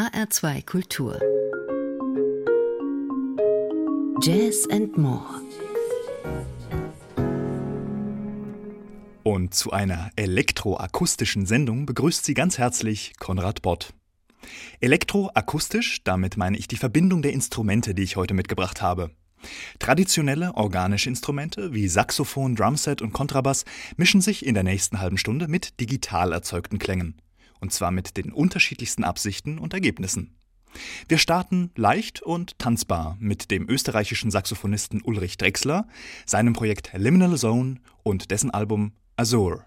HR2 Kultur. Jazz and More. Und zu einer elektroakustischen Sendung begrüßt Sie ganz herzlich Konrad Bott. Elektroakustisch, damit meine ich die Verbindung der Instrumente, die ich heute mitgebracht habe. Traditionelle organische Instrumente wie Saxophon, Drumset und Kontrabass mischen sich in der nächsten halben Stunde mit digital erzeugten Klängen. Und zwar mit den unterschiedlichsten Absichten und Ergebnissen. Wir starten leicht und tanzbar mit dem österreichischen Saxophonisten Ulrich Drexler, seinem Projekt Liminal Zone und dessen Album Azure.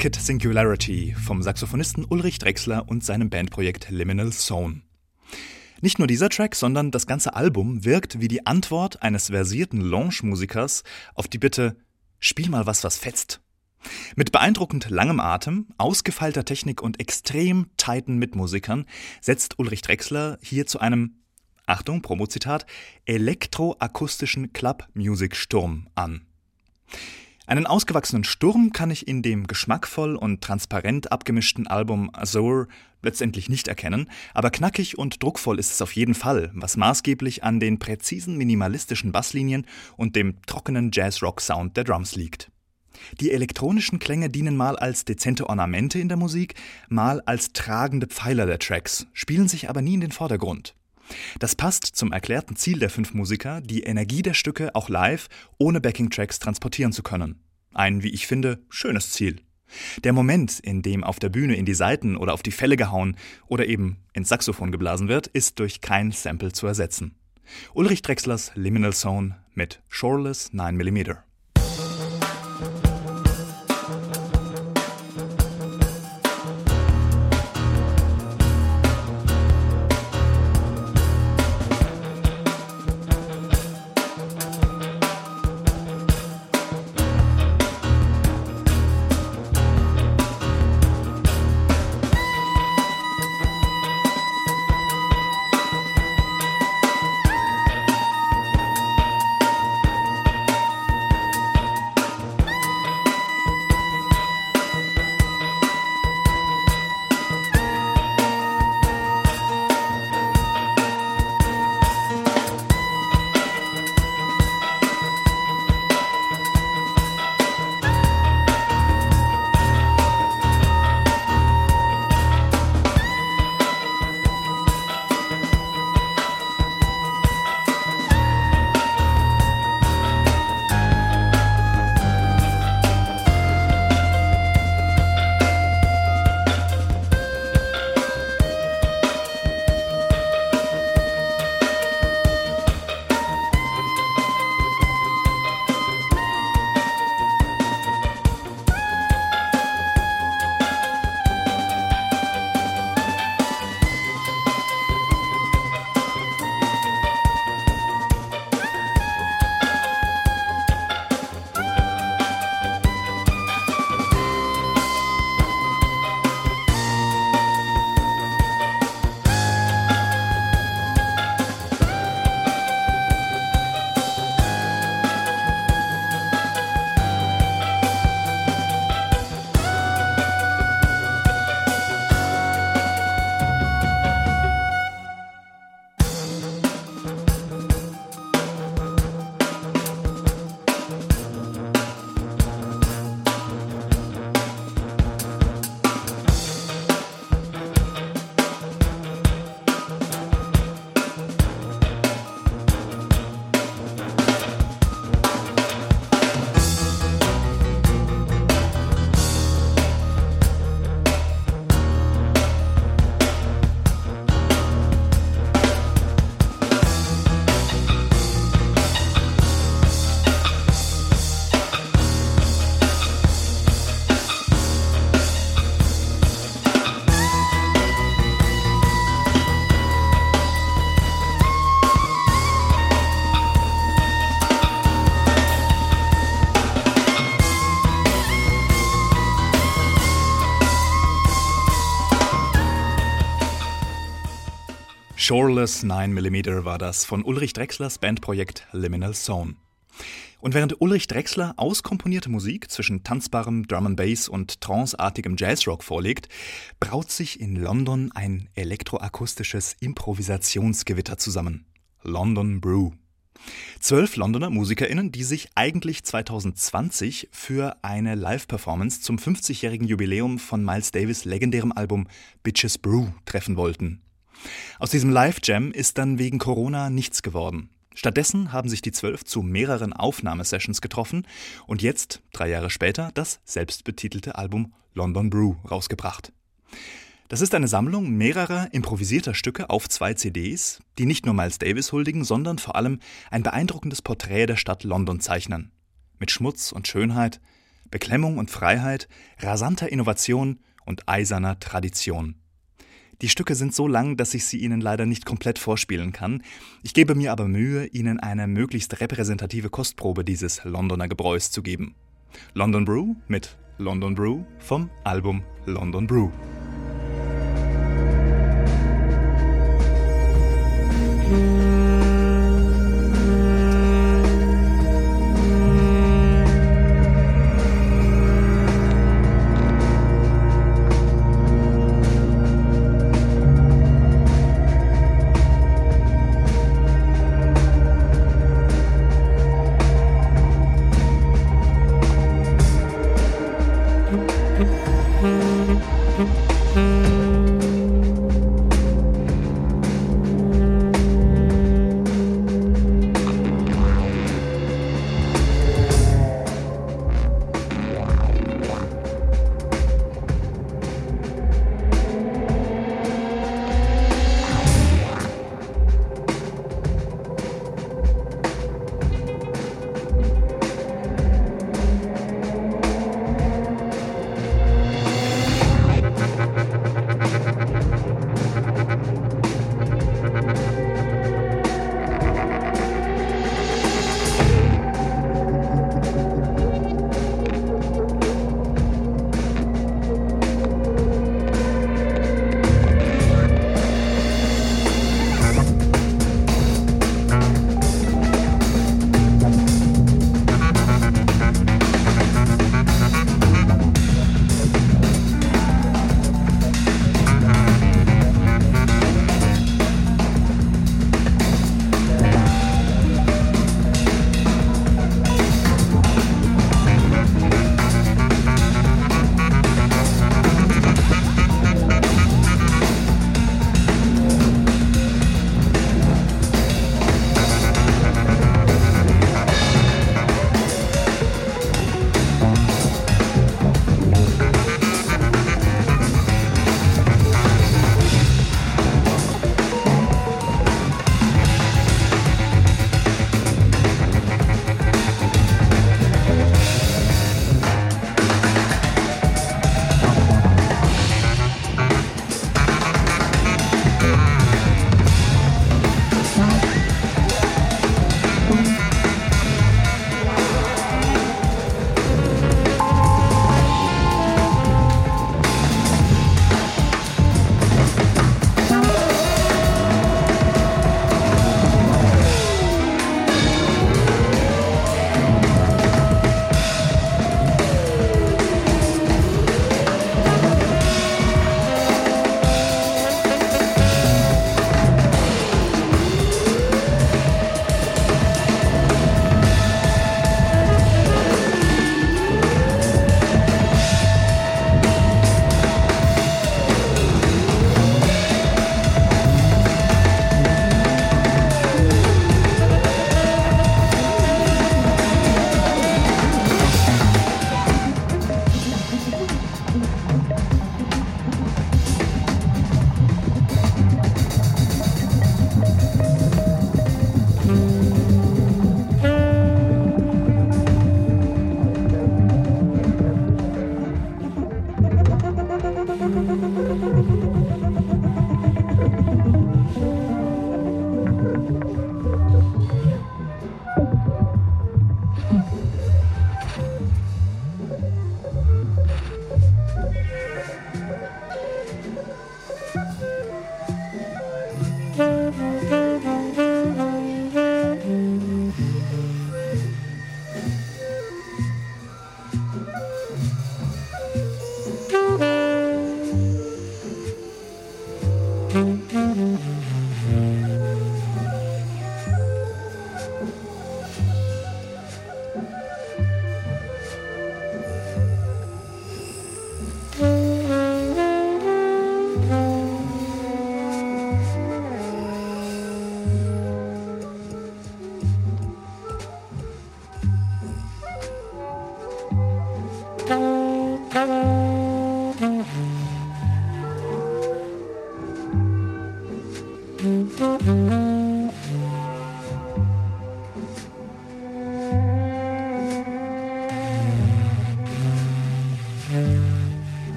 Naked Singularity vom Saxophonisten Ulrich Drexler und seinem Bandprojekt Liminal Zone. Nicht nur dieser Track, sondern das ganze Album wirkt wie die Antwort eines versierten Lounge-Musikers auf die Bitte Spiel mal was, was fetzt. Mit beeindruckend langem Atem, ausgefeilter Technik und extrem tighten Mitmusikern setzt Ulrich Drexler hier zu einem, Achtung, Promozitat, elektroakustischen Club-Music-Sturm an. Einen ausgewachsenen Sturm kann ich in dem geschmackvoll und transparent abgemischten Album Azure letztendlich nicht erkennen, aber knackig und druckvoll ist es auf jeden Fall, was maßgeblich an den präzisen minimalistischen Basslinien und dem trockenen Jazz-Rock-Sound der Drums liegt. Die elektronischen Klänge dienen mal als dezente Ornamente in der Musik, mal als tragende Pfeiler der Tracks, spielen sich aber nie in den Vordergrund. Das passt zum erklärten Ziel der fünf Musiker, die Energie der Stücke auch live ohne Backing-Tracks transportieren zu können. Ein, wie ich finde, schönes Ziel. Der Moment, in dem auf der Bühne in die Saiten oder auf die Felle gehauen oder eben ins Saxophon geblasen wird, ist durch kein Sample zu ersetzen. Ulrich Drexlers Liminal Zone mit Shoreless 9mm. Shoreless 9mm war das von Ulrich Drexlers Bandprojekt Liminal Zone. Und während Ulrich Drexler auskomponierte Musik zwischen tanzbarem Drum and Bass und tranceartigem Jazzrock vorlegt, braut sich in London ein elektroakustisches Improvisationsgewitter zusammen. London Brew. Zwölf Londoner MusikerInnen, die sich eigentlich 2020 für eine Live-Performance zum 50-jährigen Jubiläum von Miles Davis legendärem Album Bitches Brew treffen wollten. Aus diesem Live-Jam ist dann wegen Corona nichts geworden. Stattdessen haben sich die Zwölf zu mehreren Aufnahmesessions getroffen und jetzt, drei Jahre später, das selbstbetitelte Album London Brew rausgebracht. Das ist eine Sammlung mehrerer improvisierter Stücke auf zwei CDs, die nicht nur Miles Davis huldigen, sondern vor allem ein beeindruckendes Porträt der Stadt London zeichnen. Mit Schmutz und Schönheit, Beklemmung und Freiheit, rasanter Innovation und eiserner Tradition. Die Stücke sind so lang, dass ich sie Ihnen leider nicht komplett vorspielen kann. Ich gebe mir aber Mühe, Ihnen eine möglichst repräsentative Kostprobe dieses Londoner Gebräus zu geben. London Brew mit London Brew vom Album London Brew. Musik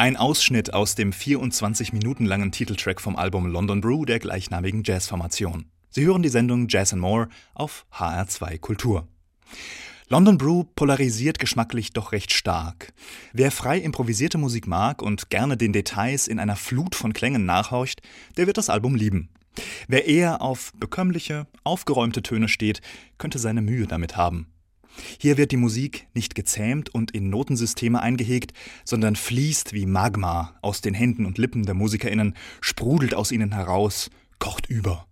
Ein Ausschnitt aus dem 24 Minuten langen Titeltrack vom Album London Brew der gleichnamigen Jazzformation. Sie hören die Sendung Jazz and More auf HR2 Kultur. London Brew polarisiert geschmacklich doch recht stark. Wer frei improvisierte Musik mag und gerne den Details in einer Flut von Klängen nachhorcht, der wird das Album lieben. Wer eher auf bekömmliche, aufgeräumte Töne steht, könnte seine Mühe damit haben. Hier wird die Musik nicht gezähmt und in Notensysteme eingehegt, sondern fließt wie Magma aus den Händen und Lippen der MusikerInnen, sprudelt aus ihnen heraus, kocht über.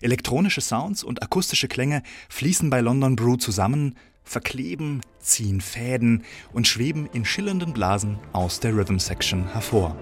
Elektronische Sounds und akustische Klänge fließen bei London Brew zusammen, verkleben, ziehen Fäden und schweben in schillernden Blasen aus der Rhythm Section hervor.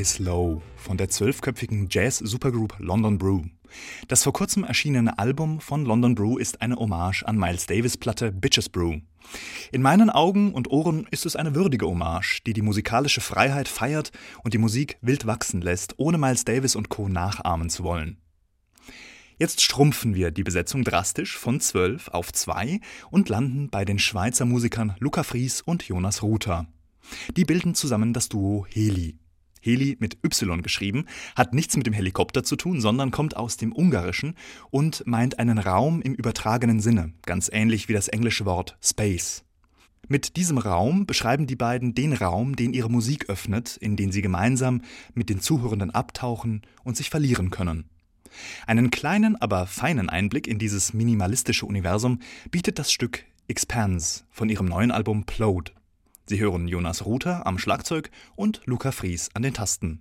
Fly Slow von der zwölfköpfigen Jazz-Supergroup London Brew. Das vor kurzem erschienene Album von London Brew ist eine Hommage an Miles Davis Platte Bitches Brew. In meinen Augen und Ohren ist es eine würdige Hommage, die die musikalische Freiheit feiert und die Musik wild wachsen lässt, ohne Miles Davis und Co. nachahmen zu wollen. Jetzt schrumpfen wir die Besetzung drastisch von zwölf auf zwei und landen bei den Schweizer Musikern Luca Fries und Jonas Ruther. Die bilden zusammen das Duo Heli. Heli mit Y geschrieben, hat nichts mit dem Helikopter zu tun, sondern kommt aus dem Ungarischen und meint einen Raum im übertragenen Sinne, ganz ähnlich wie das englische Wort Space. Mit diesem Raum beschreiben die beiden den Raum, den ihre Musik öffnet, in den sie gemeinsam mit den Zuhörenden abtauchen und sich verlieren können. Einen kleinen, aber feinen Einblick in dieses minimalistische Universum bietet das Stück Expanse von ihrem neuen Album Plode. Sie hören Jonas Ruther am Schlagzeug und Luca Fries an den Tasten.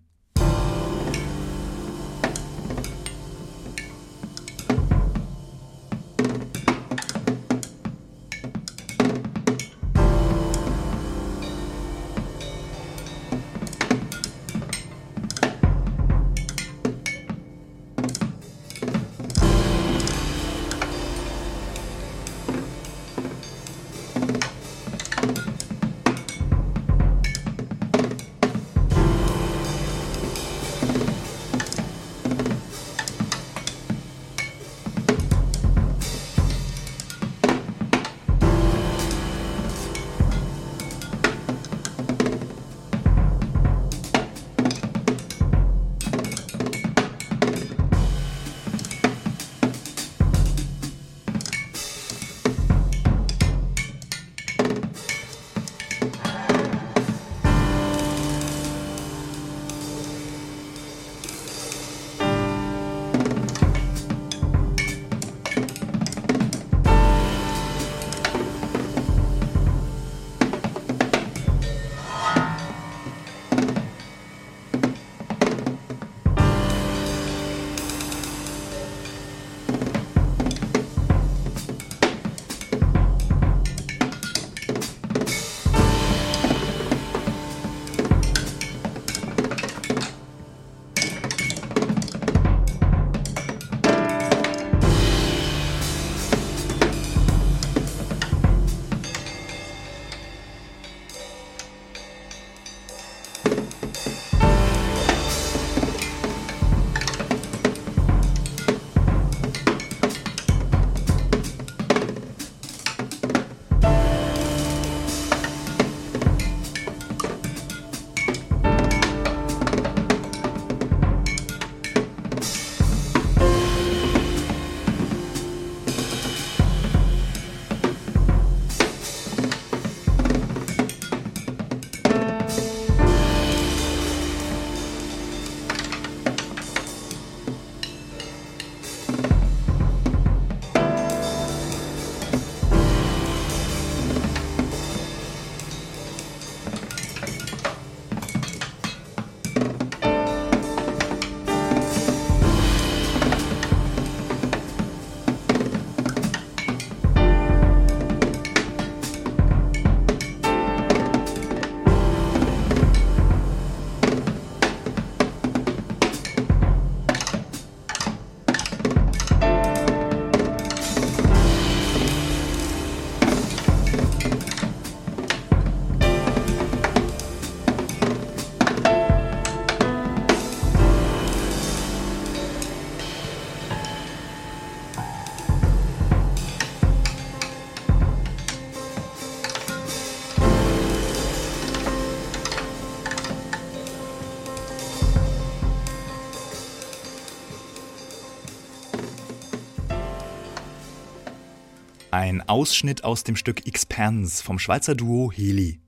Ein Ausschnitt aus dem Stück Expanse vom Schweizer Duo Heli.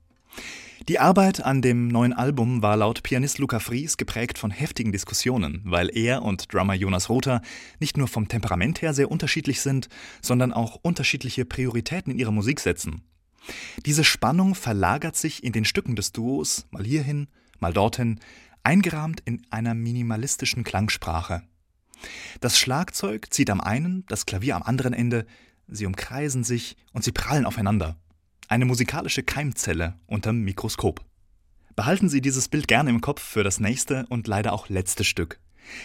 Die Arbeit an dem neuen Album war laut Pianist Luca Fries geprägt von heftigen Diskussionen, weil er und Drummer Jonas Rother nicht nur vom Temperament her sehr unterschiedlich sind, sondern auch unterschiedliche Prioritäten in ihrer Musik setzen. Diese Spannung verlagert sich in den Stücken des Duos, mal hierhin, mal dorthin, eingerahmt in einer minimalistischen Klangsprache. Das Schlagzeug zieht am einen, das Klavier am anderen Ende sie umkreisen sich und sie prallen aufeinander. Eine musikalische Keimzelle unterm Mikroskop. Behalten Sie dieses Bild gerne im Kopf für das nächste und leider auch letzte Stück.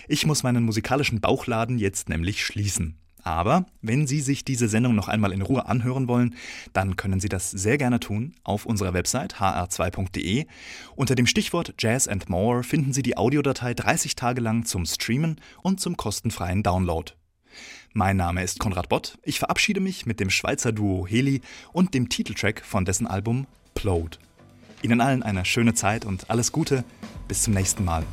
Ich muss meinen musikalischen Bauchladen jetzt nämlich schließen. Aber wenn Sie sich diese Sendung noch einmal in Ruhe anhören wollen, dann können Sie das sehr gerne tun auf unserer Website hr2.de. Unter dem Stichwort Jazz and More finden Sie die Audiodatei 30 Tage lang zum Streamen und zum kostenfreien Download. Mein Name ist Konrad Bott. Ich verabschiede mich mit dem Schweizer Duo Heli und dem Titeltrack von dessen Album Plode. Ihnen allen eine schöne Zeit und alles Gute. Bis zum nächsten Mal.